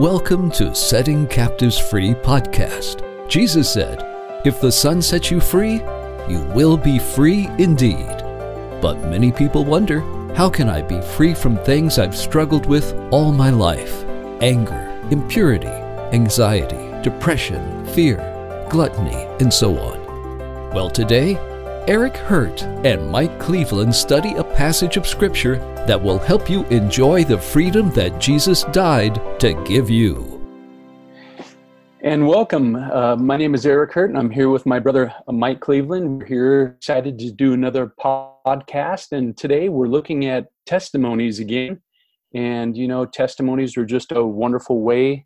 Welcome to Setting Captives Free podcast. Jesus said, If the Son sets you free, you will be free indeed. But many people wonder, how can I be free from things I've struggled with all my life? Anger, impurity, anxiety, depression, fear, gluttony, and so on. Well, today, Eric Hurt and Mike Cleveland study a passage of Scripture that will help you enjoy the freedom that Jesus died to give you. And welcome. Uh, my name is Eric Hurt, and I'm here with my brother uh, Mike Cleveland. We're here excited to do another podcast. And today we're looking at testimonies again. And, you know, testimonies are just a wonderful way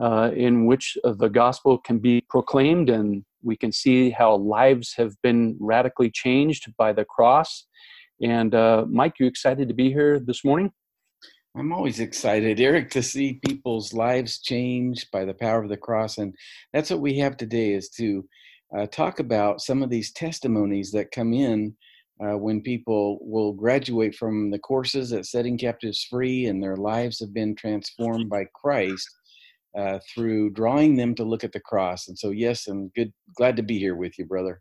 uh, in which the gospel can be proclaimed, and we can see how lives have been radically changed by the cross and uh, Mike, you excited to be here this morning? I'm always excited, Eric, to see people's lives change by the power of the cross, and that's what we have today is to uh, talk about some of these testimonies that come in uh, when people will graduate from the courses at Setting Captives Free, and their lives have been transformed by Christ uh, through drawing them to look at the cross. And so, yes, I'm good, glad to be here with you, brother.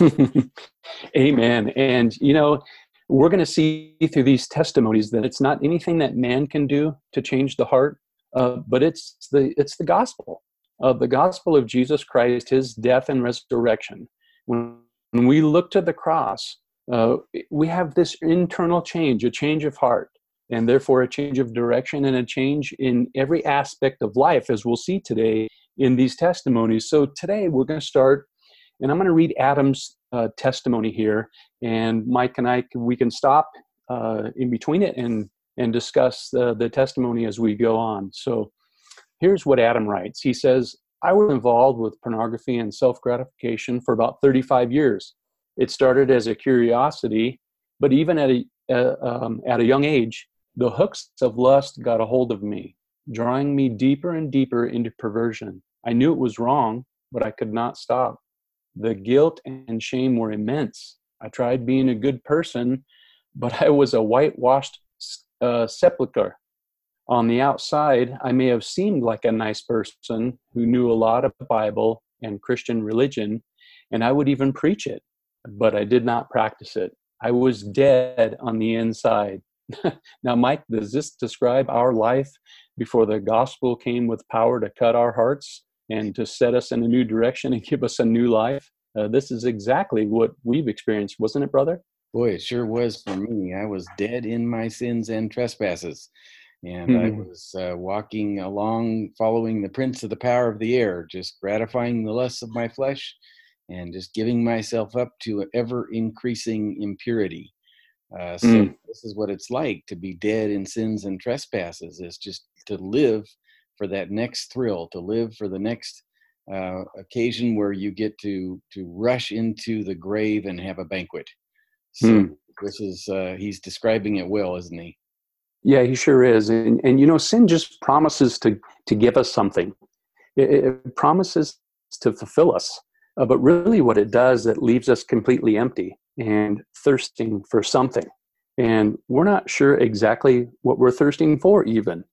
Amen. And you know, we're going to see through these testimonies that it's not anything that man can do to change the heart, uh, but it's the it's the gospel of the gospel of Jesus Christ, His death and resurrection. When, when we look to the cross, uh, we have this internal change, a change of heart, and therefore a change of direction and a change in every aspect of life, as we'll see today in these testimonies. So today we're going to start, and I'm going to read Adam's uh, testimony here, and Mike and I we can stop uh, in between it and and discuss the, the testimony as we go on. So here's what Adam writes. He says, "I was involved with pornography and self gratification for about 35 years. It started as a curiosity, but even at a uh, um, at a young age, the hooks of lust got a hold of me, drawing me deeper and deeper into perversion. I knew it was wrong, but I could not stop. The guilt and shame were immense. I tried being a good person, but I was a whitewashed uh, sepulcher. On the outside, I may have seemed like a nice person who knew a lot of the Bible and Christian religion, and I would even preach it, but I did not practice it. I was dead on the inside. now, Mike, does this describe our life before the gospel came with power to cut our hearts and to set us in a new direction and give us a new life. Uh, this is exactly what we've experienced, wasn't it, brother? Boy, it sure was for me. I was dead in my sins and trespasses. And mm-hmm. I hmm. was uh, walking along, following the prince of the power of the air, just gratifying the lusts of my flesh and just giving myself up to ever increasing impurity. Uh, so, mm. this is what it's like to be dead in sins and trespasses, is just to live for that next thrill, to live for the next uh, occasion where you get to to rush into the grave and have a banquet. So hmm. this is uh, he's describing it well, isn't he? Yeah, he sure is. And and you know, sin just promises to to give us something. It, it promises to fulfill us, uh, but really, what it does, it leaves us completely empty and thirsting for something. And we're not sure exactly what we're thirsting for, even.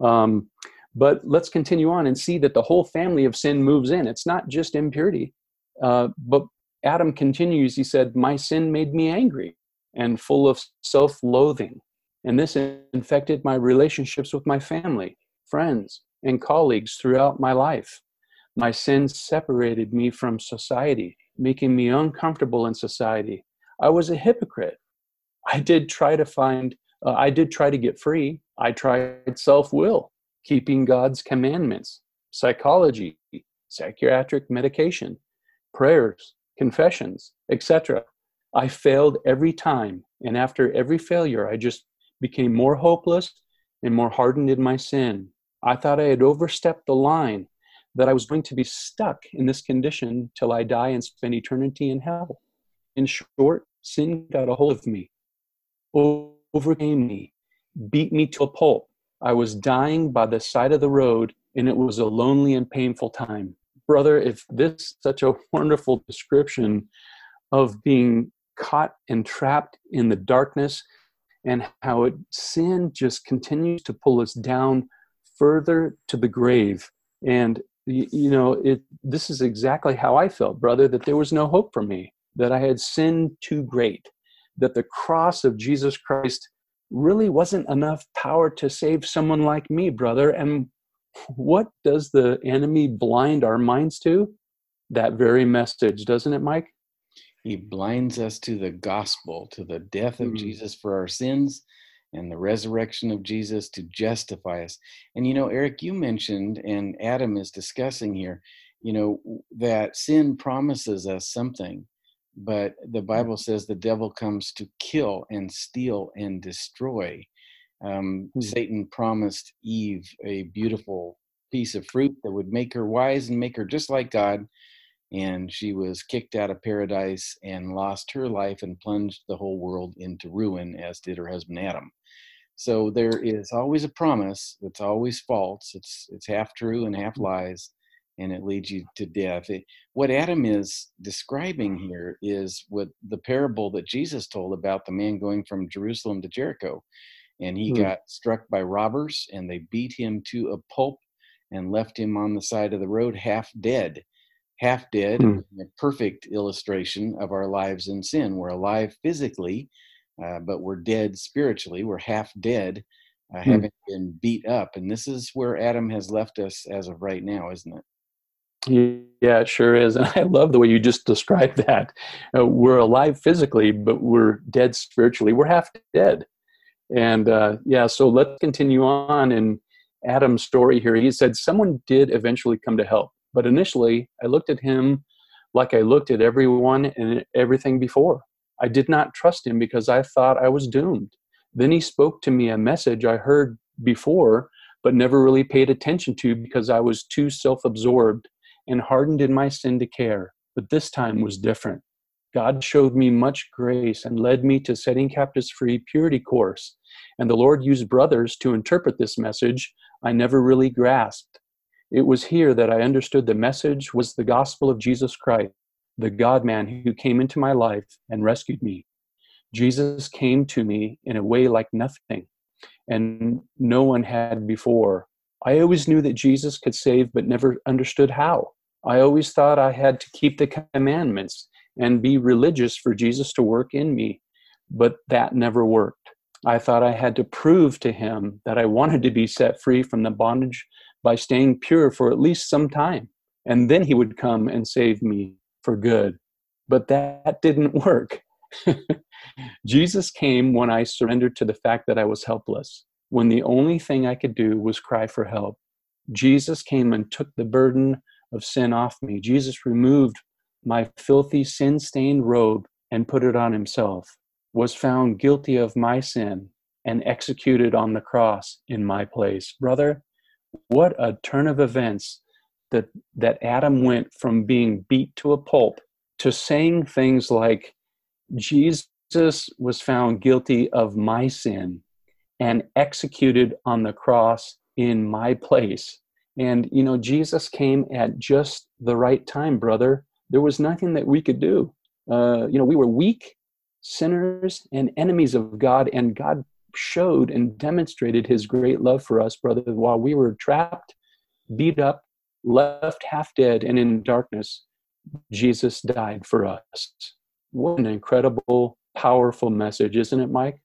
Um, but let's continue on and see that the whole family of sin moves in. It's not just impurity. Uh, but Adam continues, he said, My sin made me angry and full of self loathing. And this infected my relationships with my family, friends, and colleagues throughout my life. My sin separated me from society, making me uncomfortable in society. I was a hypocrite. I did try to find, uh, I did try to get free. I tried self will keeping God's commandments, psychology, psychiatric medication, prayers, confessions, etc. I failed every time, and after every failure, I just became more hopeless and more hardened in my sin. I thought I had overstepped the line, that I was going to be stuck in this condition till I die and spend eternity in hell. In short, sin got a hold of me, overcame me, beat me to a pulp, I was dying by the side of the road, and it was a lonely and painful time. Brother, if this is such a wonderful description of being caught and trapped in the darkness and how it, sin just continues to pull us down further to the grave. And you, you know, it this is exactly how I felt, brother, that there was no hope for me, that I had sinned too great, that the cross of Jesus Christ really wasn't enough power to save someone like me, brother. And what does the enemy blind our minds to? That very message, doesn't it, Mike? He blinds us to the gospel, to the death of mm. Jesus for our sins and the resurrection of Jesus to justify us. And you know, Eric, you mentioned, and Adam is discussing here, you know, that sin promises us something, but the. Bible says the devil comes to kill and steal and destroy. Um, mm. Satan promised Eve a beautiful piece of fruit that would make her wise and make her just like God. And she was kicked out of paradise and lost her life and plunged the whole world into ruin, as did her husband Adam. So there is always a promise that's always false. It's it's half true and half mm. lies, and it leads you to death. It, what Adam is describing here is what the parable that Jesus told about the man going from Jerusalem to Jericho and he mm. got struck by robbers and they beat him to a pulp and left him on the side of the road half dead half dead mm. a perfect illustration of our lives in sin we're alive physically uh, but we're dead spiritually we're half dead uh, mm. having been beat up and this is where adam has left us as of right now isn't it yeah, it sure is. And I love the way you just described that. Uh, we're alive physically, but we're dead spiritually. We're half dead. And uh, yeah, so let's continue on in Adam's story here. He said, Someone did eventually come to help, but initially I looked at him like I looked at everyone and everything before. I did not trust him because I thought I was doomed. Then he spoke to me a message I heard before, but never really paid attention to because I was too self absorbed and hardened in my sin to care. But this time was different. God showed me much grace and led me to setting captives free purity course. And the Lord used brothers to interpret this message I never really grasped. It was here that I understood the message was the gospel of Jesus Christ, the God man who came into my life and rescued me. Jesus came to me in a way like nothing, and no one had before. I always knew that Jesus could save, but never understood how. I always thought I had to keep the commandments and be religious for Jesus to work in me. But that never worked. I thought I had to prove to him that I wanted to be set free from the bondage by staying pure for at least some time. And then he would come and save me for good. But that didn't work. Jesus came when I surrendered to the fact that I was helpless, when the only thing I could do was cry for help. Jesus came and took the burden of sin off me. Jesus removed my filthy sin stained robe and put it on himself, was found guilty of my sin and executed on the cross in my place. Brother, what a turn of events that, that Adam went from being beat to a pulp to saying things like, Jesus was found guilty of my sin and executed on the cross in my place. And, you know, Jesus came at just the right time, brother there was nothing that we could do. Uh, you know, we were weak sinners and enemies of God, and God showed and demonstrated his great love for us, brother, while we were trapped, beat up, left half dead, and in darkness. Jesus died for us. What an incredible, powerful message, isn't it, Mike?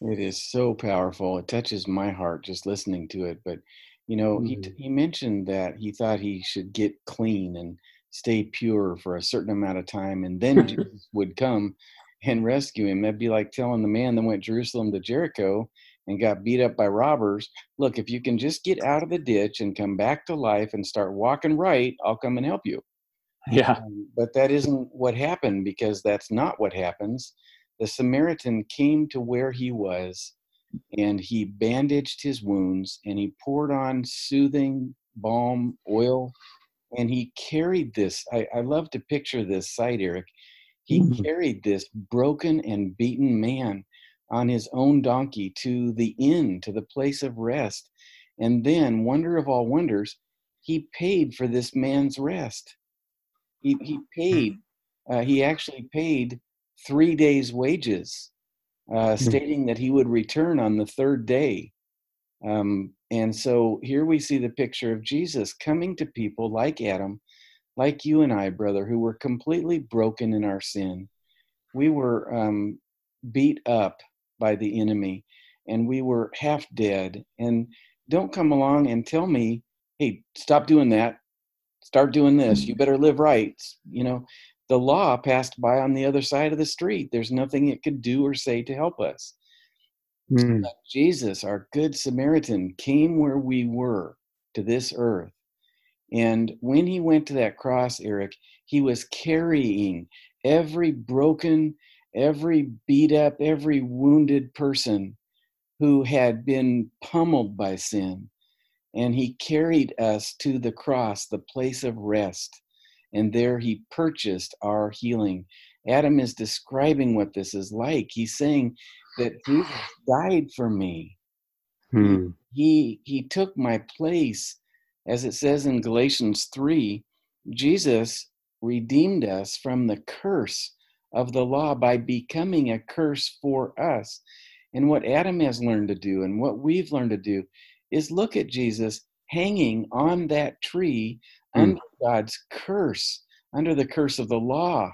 It is so powerful. It touches my heart just listening to it. But, you know, mm-hmm. he, he mentioned that he thought he should get clean and stay pure for a certain amount of time, and then Jesus would come and rescue him. That'd be like telling the man that went Jerusalem to Jericho and got beat up by robbers, look, if you can just get out of the ditch and come back to life and start walking right, I'll come and help you. Yeah. Um, but that isn't what happened because that's not what happens. The Samaritan came to where he was and he bandaged his wounds and he poured on soothing balm oil and he carried this. I, I love to picture this sight, Eric. He mm-hmm. carried this broken and beaten man on his own donkey to the inn, to the place of rest. And then, wonder of all wonders, he paid for this man's rest. He, he paid, uh, he actually paid three days' wages, uh, mm-hmm. stating that he would return on the third day. Um, and so here we see the picture of Jesus coming to people like Adam, like you and I, brother, who were completely broken in our sin. We were um, beat up by the enemy and we were half dead. And don't come along and tell me, hey, stop doing that. Start doing this. You better live right. You know, the law passed by on the other side of the street. There's nothing it could do or say to help us. Mm. Jesus, our good Samaritan, came where we were to this earth. And when he went to that cross, Eric, he was carrying every broken, every beat up, every wounded person who had been pummeled by sin. And he carried us to the cross, the place of rest. And there he purchased our healing. Adam is describing what this is like. He's saying that Jesus died for me. Hmm. He, he took my place. As it says in Galatians 3, Jesus redeemed us from the curse of the law by becoming a curse for us. And what Adam has learned to do and what we've learned to do is look at Jesus hanging on that tree mm. under God's curse, under the curse of the law,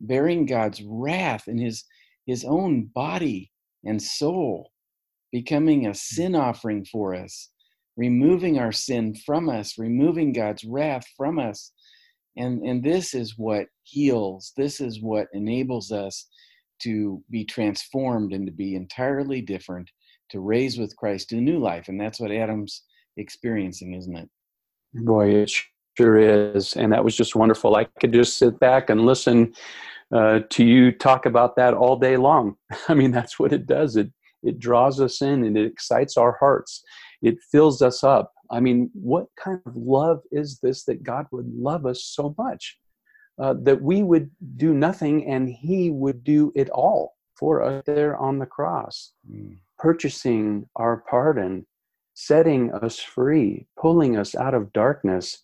bearing God's wrath in his, his own body and soul, becoming a sin offering for us, removing our sin from us, removing God's wrath from us. And, and this is what heals, this is what enables us to be transformed and to be entirely different, to raise with Christ to a new life. And that's what Adam's experiencing, isn't it? Boy, it sure is. And that was just wonderful. I could just sit back and listen uh, to you talk about that all day long. I mean, that's what it does. It it draws us in and it excites our hearts. It fills us up. I mean, what kind of love is this that God would love us so much? uh, that we would do nothing and he would do it all for us there on the cross, mm. purchasing our pardon, setting us free, pulling us out of darkness.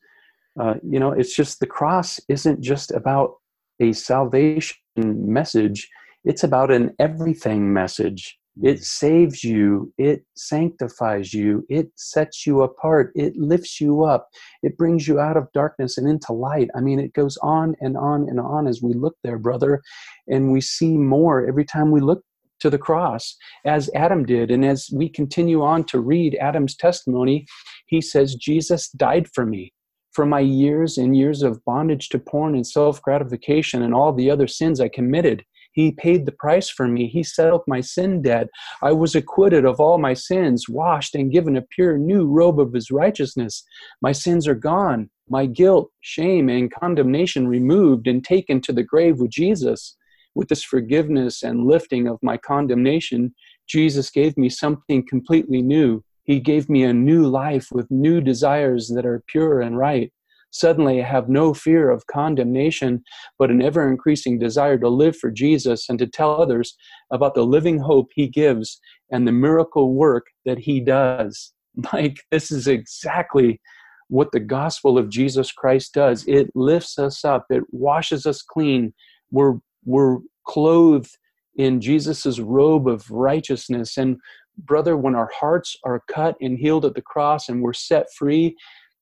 Uh, you know, it's just the cross isn't just about a salvation message, it's about an everything message. It saves you. It sanctifies you. It sets you apart. It lifts you up. It brings you out of darkness and into light. I mean, it goes on and on and on as we look there, brother. And we see more every time we look to the cross, as Adam did. And as we continue on to read Adam's testimony, he says, Jesus died for me. For my years and years of bondage to porn and self gratification and all the other sins I committed. He paid the price for me. He settled my sin debt. I was acquitted of all my sins, washed and given a pure new robe of his righteousness. My sins are gone. My guilt, shame, and condemnation removed and taken to the grave with Jesus. With this forgiveness and lifting of my condemnation, Jesus gave me something completely new. He gave me a new life with new desires that are pure and right. Suddenly, I have no fear of condemnation, but an ever increasing desire to live for Jesus and to tell others about the living hope He gives and the miracle work that He does. Mike, this is exactly what the gospel of Jesus Christ does. It lifts us up, it washes us clean. We're, we're clothed in Jesus' robe of righteousness. And brother, when our hearts are cut and healed at the cross and we're set free,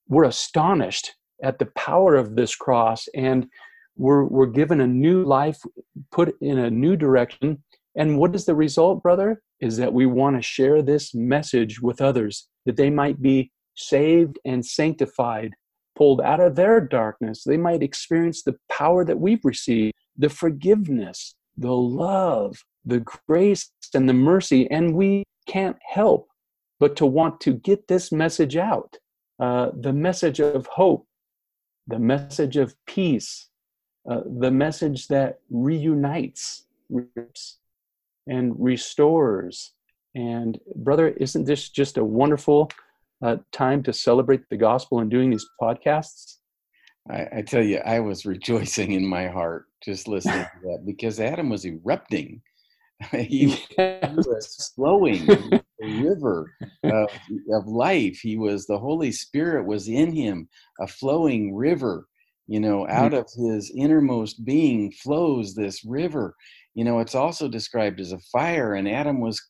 we're astonished at the power of this cross and we're, we're given a new life put in a new direction. And what is the result brother? Is that we want to share this message with others that they might be saved and sanctified pulled out of their darkness. They might experience the power that we've received the forgiveness the love the grace and the mercy. And we can't help but to want to get this message out uh, the message of hope the message of peace, uh, the message that reunites and restores. And, brother, isn't this just a wonderful uh, time to celebrate the gospel and doing these podcasts? I, I, tell you, I was rejoicing in my heart just listening to that because Adam was erupting. he, yes. was flowing a river of, of life. He was the Holy Spirit was in him, a flowing river. You know, out of his innermost being flows this river. You know, it's also described as a fire, and Adam was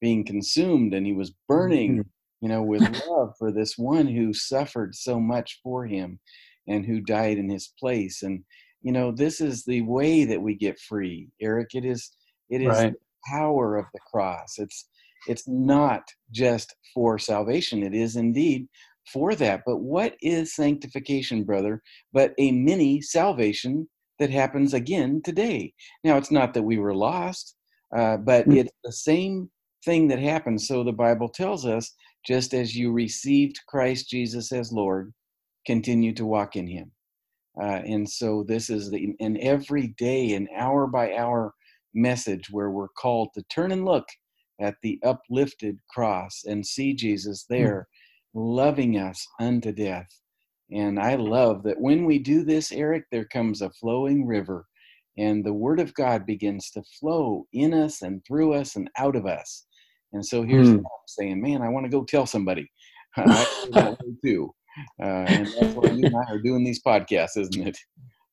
being consumed and he was burning. Mm-hmm. you know, with love for this one who suffered so much for him and who died in his place. And, you know, this is the way that we get free, Eric. It is, it is right. the power of the cross. It's, it's not just for salvation. It is indeed for that. But what is sanctification, brother? But a mini salvation that happens again today. Now, it's not that we were lost, uh, but mm. it's the same thing that happens. So the Bible tells us just as you received Christ Jesus as Lord, continue to walk in Him. Uh, and so this is the an every day, an hour by hour message where we're called to turn and look at the uplifted cross and see Jesus hmm. there, mm. loving us unto death. And I love that when we do this, Eric, there comes a flowing river, and the Word of God begins to flow in us and through us and out of us. And so here's mm. saying, man, I want to go tell somebody. I too. Uh, and that's why you and I are doing these podcasts, isn't it?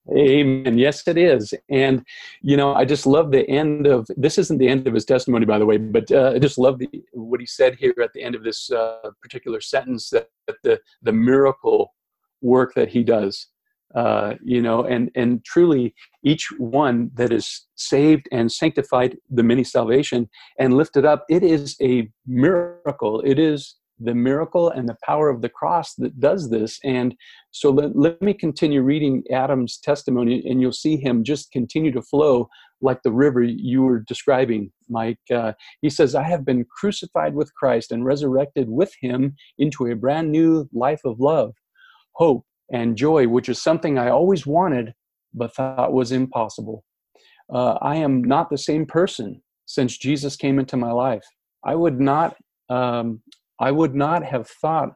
Amen. Yes, it is. And, you know, I just love the end of this, isn't the end of his testimony, by the way, but uh, I just love the, what he said here at the end of this uh, particular sentence that, that, the, the miracle work that he does. Uh, you know, and and truly, each one that is saved and sanctified, the mini salvation, and lifted up, it is a miracle. It is the miracle and the power of the cross that does this. And so let, let me continue reading Adam's testimony, and you'll see him just continue to flow like the river you were describing, Mike. Uh, he says, I have been crucified with Christ and resurrected with him into a brand new life of love, hope, and joy, which is something I always wanted but thought was impossible. Uh, I am not the same person since Jesus came into my life. I would not um, I would not have thought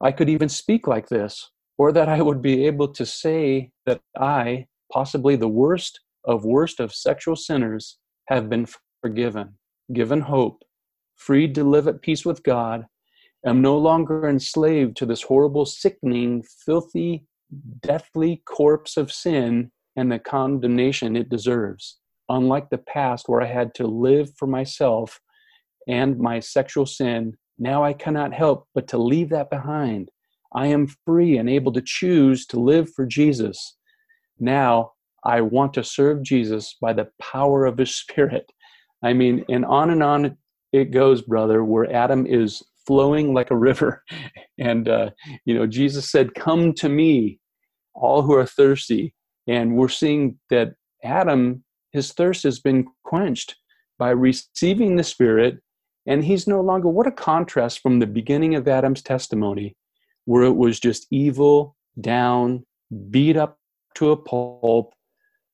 I could even speak like this, or that I would be able to say that I, possibly the worst of worst of sexual sinners, have been forgiven, given hope, freed to live at peace with God, am no longer enslaved to this horrible, sickening, filthy, deathly corpse of sin and the condemnation it deserves. Unlike the past, where I had to live for myself and my sexual sin now I cannot help but to leave that behind. I am free and able to choose to live for Jesus. Now I want to serve Jesus by the power of his spirit. I mean, and on and on it goes, brother, where Adam is flowing like a river. And, uh, you know, Jesus said, Come to me, all who are thirsty. And we're seeing that Adam, his thirst has been quenched by receiving the Spirit and he's no longer, what a contrast from the beginning of Adam's testimony, where it was just evil, down, beat up to a pulp,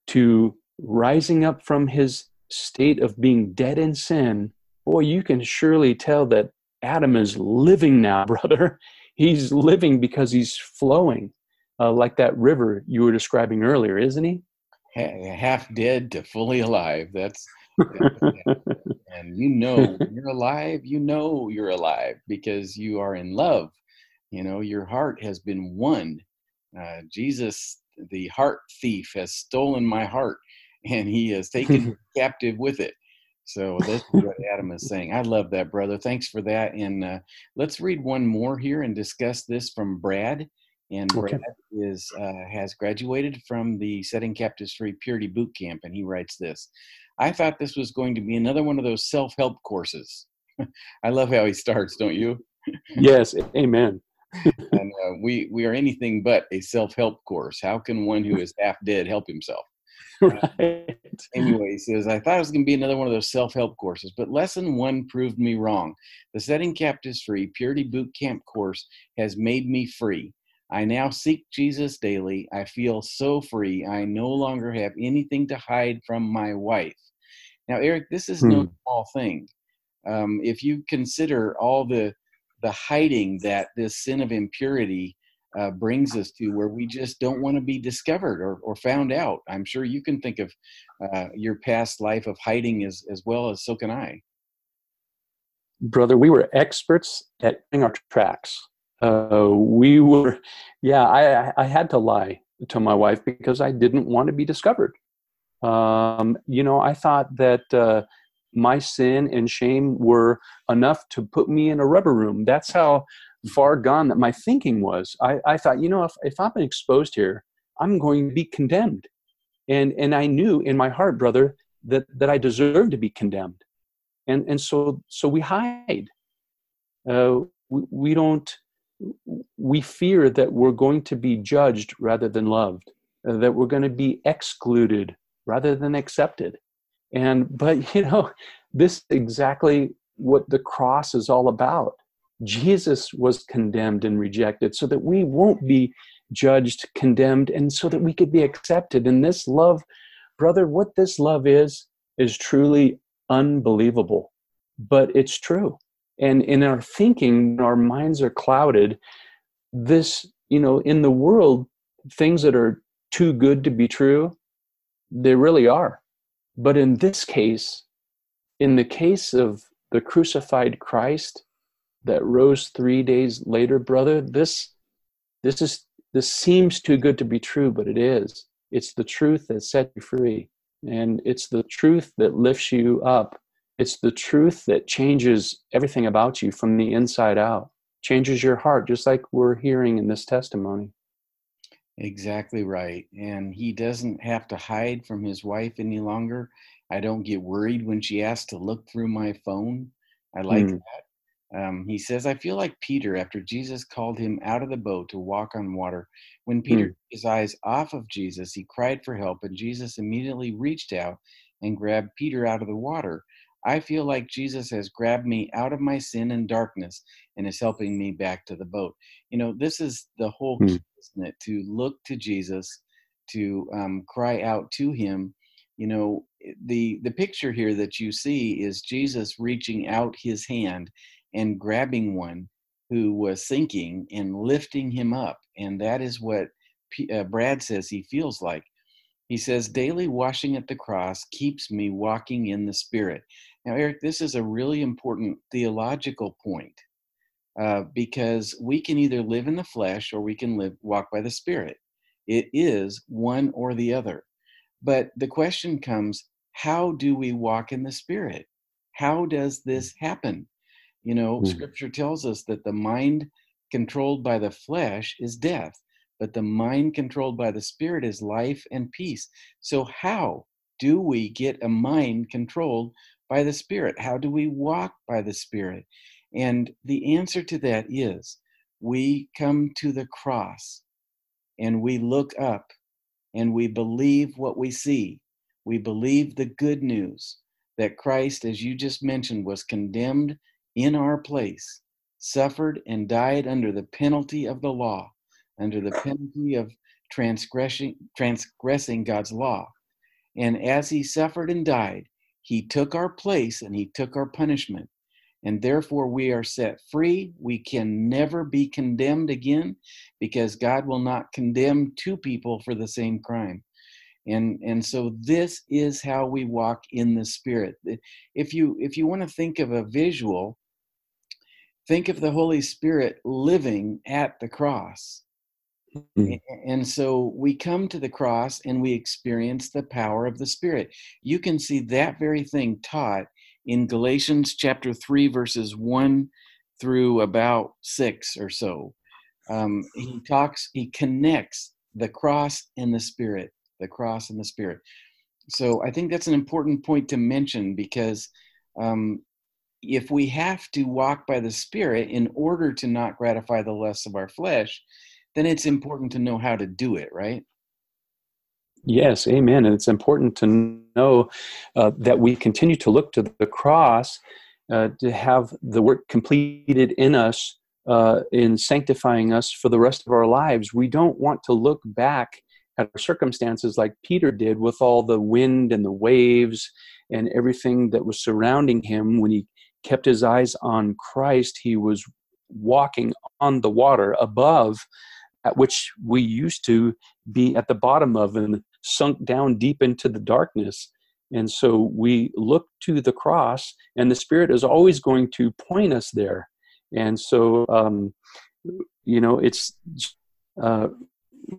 to rising up from his state of being dead in sin. Boy, you can surely tell that Adam is living now, brother. He's living because he's flowing uh, like that river you were describing earlier, isn't he? Half dead to fully alive. That's and you know you're alive you know you're alive because you are in love. You know your heart has been won. Uh, jesus the heart thief has stolen my heart and he has taken captive with it. So that's what adam is saying. I love that brother. Thanks for that. And uh, let's read one more here and discuss this from brad and Brad is uh, has graduated from the Setting Captives Free Purity Boot Camp, and he writes this: I thought this was going to be another one of those self help courses. I love how he starts, don't you? yes, amen. and uh, we we are anything but a self help course. How can one who is half dead help himself? Right. anyway, he says, I thought it was going to be another one of those self help courses, but lesson one proved me wrong. The Setting Captives Free Purity Boot Camp course has made me free. I now seek Jesus daily. I feel so free. I no longer have anything to hide from my wife. Now, Eric, this is hmm. no small thing. Um, if you consider all the the hiding that this sin of impurity uh, brings us to, where we just don't want to be discovered or, or found out, I'm sure you can think of uh, your past life of hiding as as well as so can I. Brother, we were experts at our tracks. Uh, we were, yeah, I, I had to lie to my wife because I didn't want to be discovered. Um, you know, I thought that uh, my sin and shame were enough to put me in a rubber room. That's how far gone that my thinking was. I, I thought, you know, if, if I'm exposed here, I'm going to be condemned. And, and I knew in my heart, brother, that, that I deserved to be condemned. And, and so, so we hide. Uh, we, we don't, we fear that we're going to be judged rather than loved, uh, that we're going to be excluded rather than accepted. And, but, you know, this is exactly what the cross is all about. Jesus was condemned and rejected so that we won't be judged, condemned, and so that we could be accepted. And this love, brother, what this love is, is truly unbelievable, but it's true. And in our thinking, our minds are clouded. This, you know, in the world, things that are too good to be true, they really are. But in this case, in the case of the crucified Christ that rose three days later, brother, this this is this seems too good to be true, but it is. It's the truth that set you free. And it's the truth that lifts you up. It's the truth that changes everything about you from the inside out, changes your heart, just like we're hearing in this testimony. Exactly right. And he doesn't have to hide from his wife any longer. I don't get worried when she asks to look through my phone. I like mm. that. Um, he says, I feel like Peter after Jesus called him out of the boat to walk on water. When Peter mm. took his eyes off of Jesus, he cried for help, and Jesus immediately reached out and grabbed Peter out of the water. I feel like Jesus has grabbed me out of my sin and darkness and is helping me back to the boat. You know, this is the whole mm. key, isn't it? To look to Jesus, to um, cry out to him. You know, the the picture here that you see is Jesus reaching out his hand and grabbing one who was sinking and lifting him up. And that is what P- uh, Brad says he feels like. He says, Daily washing at the cross keeps me walking in the Spirit. Now, Eric, this is a really important theological point uh, because we can either live in the flesh or we can live walk by the Spirit. It is one or the other. But the question comes how do we walk in the Spirit? How does this happen? You know, mm. scripture tells us that the mind controlled by the flesh is death, but the mind controlled by the spirit is life and peace. So, how do we get a mind controlled by the spirit? How do we walk by the spirit? And the answer to that is we come to the cross and we look up and we believe what we see. We believe the good news that Christ, as you just mentioned, was condemned in our place, suffered and died under the penalty of the law, under the penalty of transgressing, transgressing God's law. And as he suffered and died, he took our place and he took our punishment. And therefore, we are set free. We can never be condemned again because God will not condemn two people for the same crime. And, and so this is how we walk in the spirit. If you if you want to think of a visual, think of the Holy Spirit living at the cross. Mm-hmm. And so we come to the cross and we experience the power of the Spirit. You can see that very thing taught in Galatians chapter 3, verses 1 through about 6 or so. Um, he talks, he connects the cross and the Spirit, the cross and the Spirit. So I think that's an important point to mention because um, if we have to walk by the Spirit in order to not gratify the lusts of our flesh, then it's important to know how to do it, right? Yes, amen. And it's important to know uh, that we continue to look to the cross uh, to have the work completed in us uh, in sanctifying us for the rest of our lives. We don't want to look back at our circumstances like Peter did with all the wind and the waves and everything that was surrounding him when he kept his eyes on Christ, he was walking on the water above, at which we used to be at the bottom of and sunk down deep into the darkness. And so we look to the cross, and the Spirit is always going to point us there. And so, um, you know, it's uh,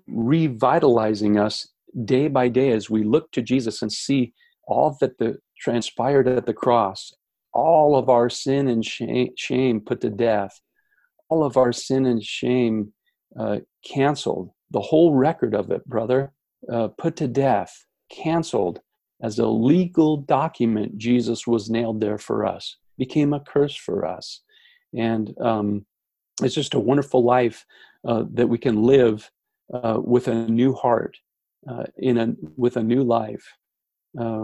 revitalizing us day by day as we look to Jesus and see all that the transpired at the cross, all of our sin and shame put to death, all of our sin and shame uh, canceled, the whole record of it, brother, uh, put to death, canceled as a legal document. Jesus was nailed there for us, became a curse for us. And um, it's just a wonderful life uh, that we can live uh, with a new heart, uh, in a, with a new life,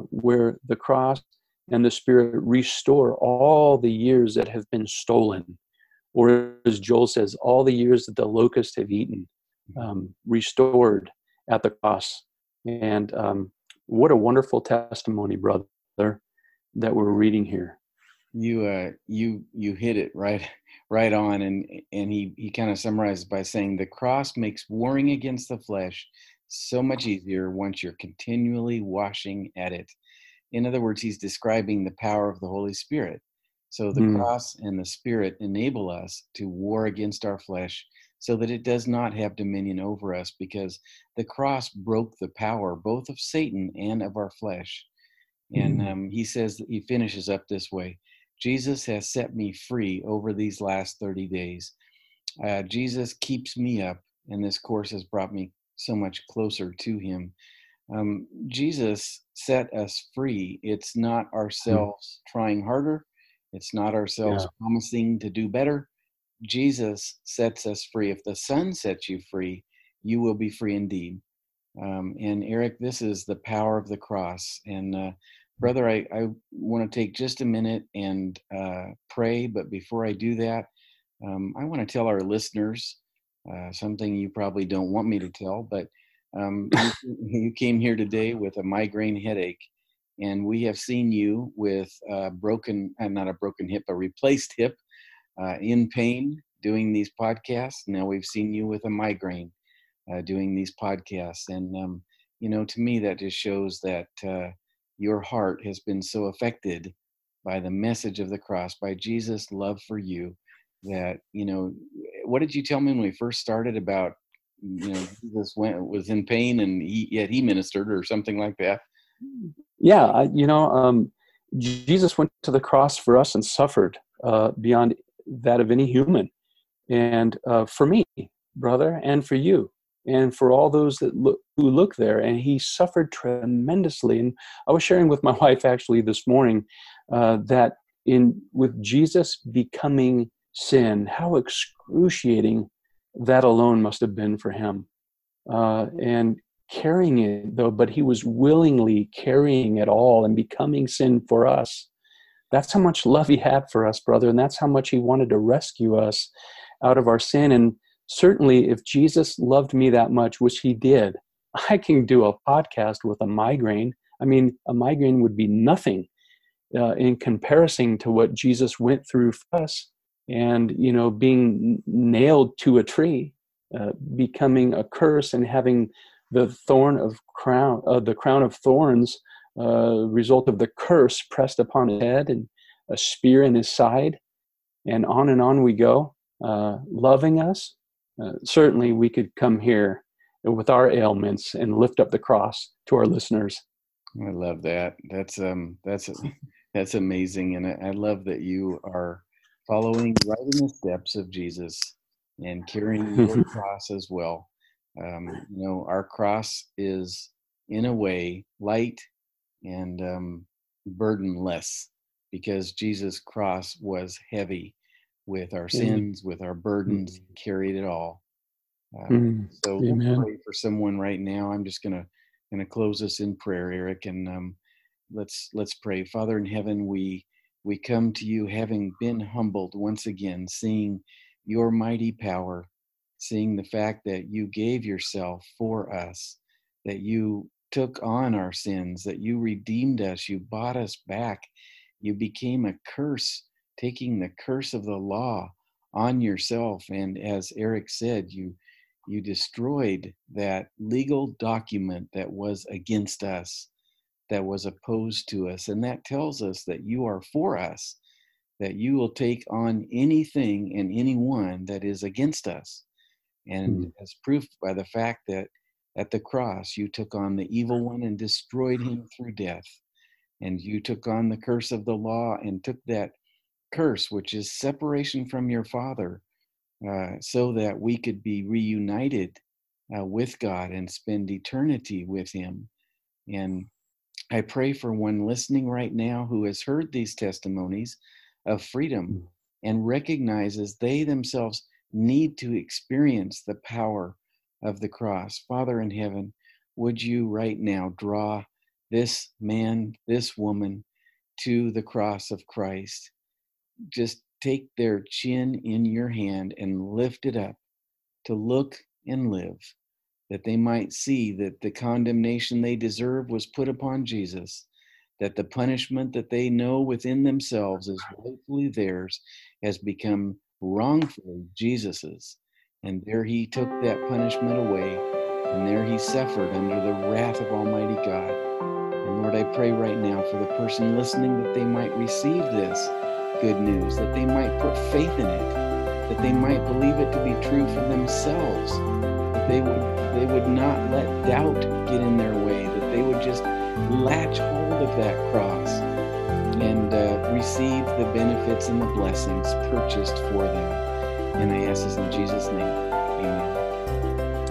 where the cross and the Spirit restore all the years that have been stolen, or as Joel says, all the years that the locusts have eaten, um, restored at the cross. And um, what a wonderful testimony, brother, that we're reading here. You uh, you you hit it right right on, and and he he kind of summarizes by saying the cross makes warring against the flesh so much easier once you're continually washing at it. In other words, he's describing the power of the Holy Spirit. So the mm. cross and the Spirit enable us to war against our flesh so that it does not have dominion over us because the cross broke the power both of Satan and of our flesh. And mm. um, he says, he finishes up this way Jesus has set me free over these last 30 days. Uh, Jesus keeps me up, and this course has brought me so much closer to him um, Jesus set us free. It's not hmm. ourselves trying harder. It's not ourselves yeah. promising to do better. Jesus sets us free. If the Son sets you free, you will be free indeed. Um, and Eric, this is the power of the cross. And uh, brother, I, I want to take just a minute and uh, pray. But before I do that, um, I want to tell our listeners uh, something you probably don't want me to tell, but um, you, you, came here today with a migraine headache, and we have seen you with a broken, uh, not a broken hip, a replaced hip, uh, in pain doing these podcasts. Now we've seen you with a migraine uh, doing these podcasts. And, um, you know, to me, that just shows that uh, your heart has been so affected by the message of the cross, by Jesus' love for you, that, you know, what did you tell me when we first started about you know Jesus went was in pain and he yet he ministered or something like that. Yeah, you know, um, Jesus went to the cross for us and suffered uh, beyond that of any human, and uh, for me, brother, and for you, and for all those that look who look there, and he suffered tremendously. And I was sharing with my wife actually this morning uh, that in with Jesus becoming sin, how excruciating that alone must have been for him. Uh, and carrying it, though, but he was willingly carrying it all and becoming sin for us. That's how much love he had for us, brother, and that's how much he wanted to rescue us out of our sin. And certainly, if Jesus loved me that much, which he did, I can do a podcast with a migraine. I mean, a migraine would be nothing uh, in comparison to what Jesus went through for us and you know being nailed to a tree uh, becoming a curse and having the thorn of crown uh, the crown of thorns uh, result of the curse pressed upon his head and a spear in his side. And on and on we go uh, loving us. Uh, certainly we could come here with our ailments and lift up the cross to our listeners. I love that. That's um that's that's amazing and I, I love that you are following right in the steps of Jesus and carrying your cross as well. Um, you know, our cross is in a way light and um, burdenless because Jesus' cross was heavy with our sins, with our burdens, mm-hmm. carried it all. Uh, mm-hmm. So we'll pray for someone right now. I'm just gonna gonna close us in prayer, Eric, and um, let's let's pray. Father in heaven, we we come to you having been humbled once again, seeing your mighty power, seeing the fact that you gave yourself for us, that you took on our sins, that you redeemed us, you bought us back, you became a curse, taking the curse of the law on yourself. And as Eric said, you you destroyed that legal document that was against us that was opposed to us. And that tells us that you are for us, that you will take on anything and anyone that is against us. And mm-hmm. as proof by the fact that at the cross you took on the evil one and destroyed him through death. and you took on the curse of the law and took that curse, which is separation from your Father, uh, so that we could be reunited uh, with God and spend eternity with Him. And I pray for one listening right now who has heard these testimonies of freedom mm. and recognizes they themselves need to experience the power of the cross. Father in heaven, would you right now draw this man, this woman to the cross of Christ? Just take their chin in your hand and lift it up to look and live, that they might see that the condemnation they deserve was put upon Jesus, that the punishment that they know within themselves is rightfully theirs has become wrongfully Jesus's. And there he took that punishment away, and there he suffered under the wrath of Almighty God. And Lord, I pray right now for the person listening that they might receive this good news, that they might put faith in it, that they might believe it to be true for themselves, that they would they would not let doubt get in their way, that they would just latch hold of that cross and uh, receive the benefits and the blessings purchased for them. And I ask this in Jesus' name.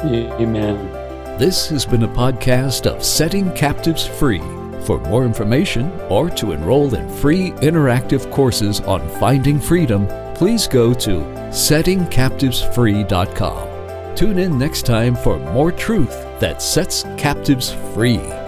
Amen. Amen. This has been a podcast of Setting Captives Free. For more information or to enroll in free interactive courses on finding freedom, please go to settingcaptivesfree.com. Tune in next time for more truth that sets captives free.